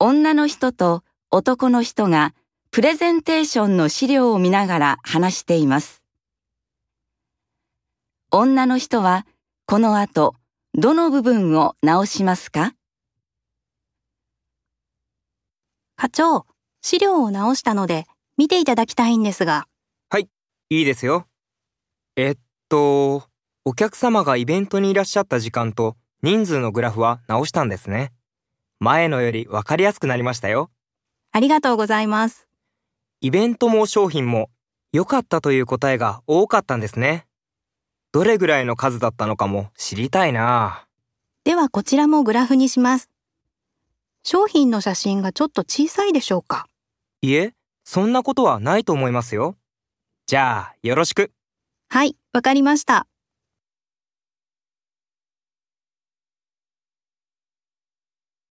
女の人と男の人がプレゼンテーションの資料を見ながら話しています。女の人はこの後どの部分を直しますか？課長、資料を直したので見ていただきたいんですが、いいですよ。えっと、お客様がイベントにいらっしゃった時間と人数のグラフは直したんですね。前のよりわかりやすくなりましたよ。ありがとうございます。イベントも商品も良かったという答えが多かったんですね。どれぐらいの数だったのかも知りたいなではこちらもグラフにします。商品の写真がちょっと小さいでしょうか？いえ、そんなことはないと思いますよ。じゃあ、よろしく。はい、わかりました。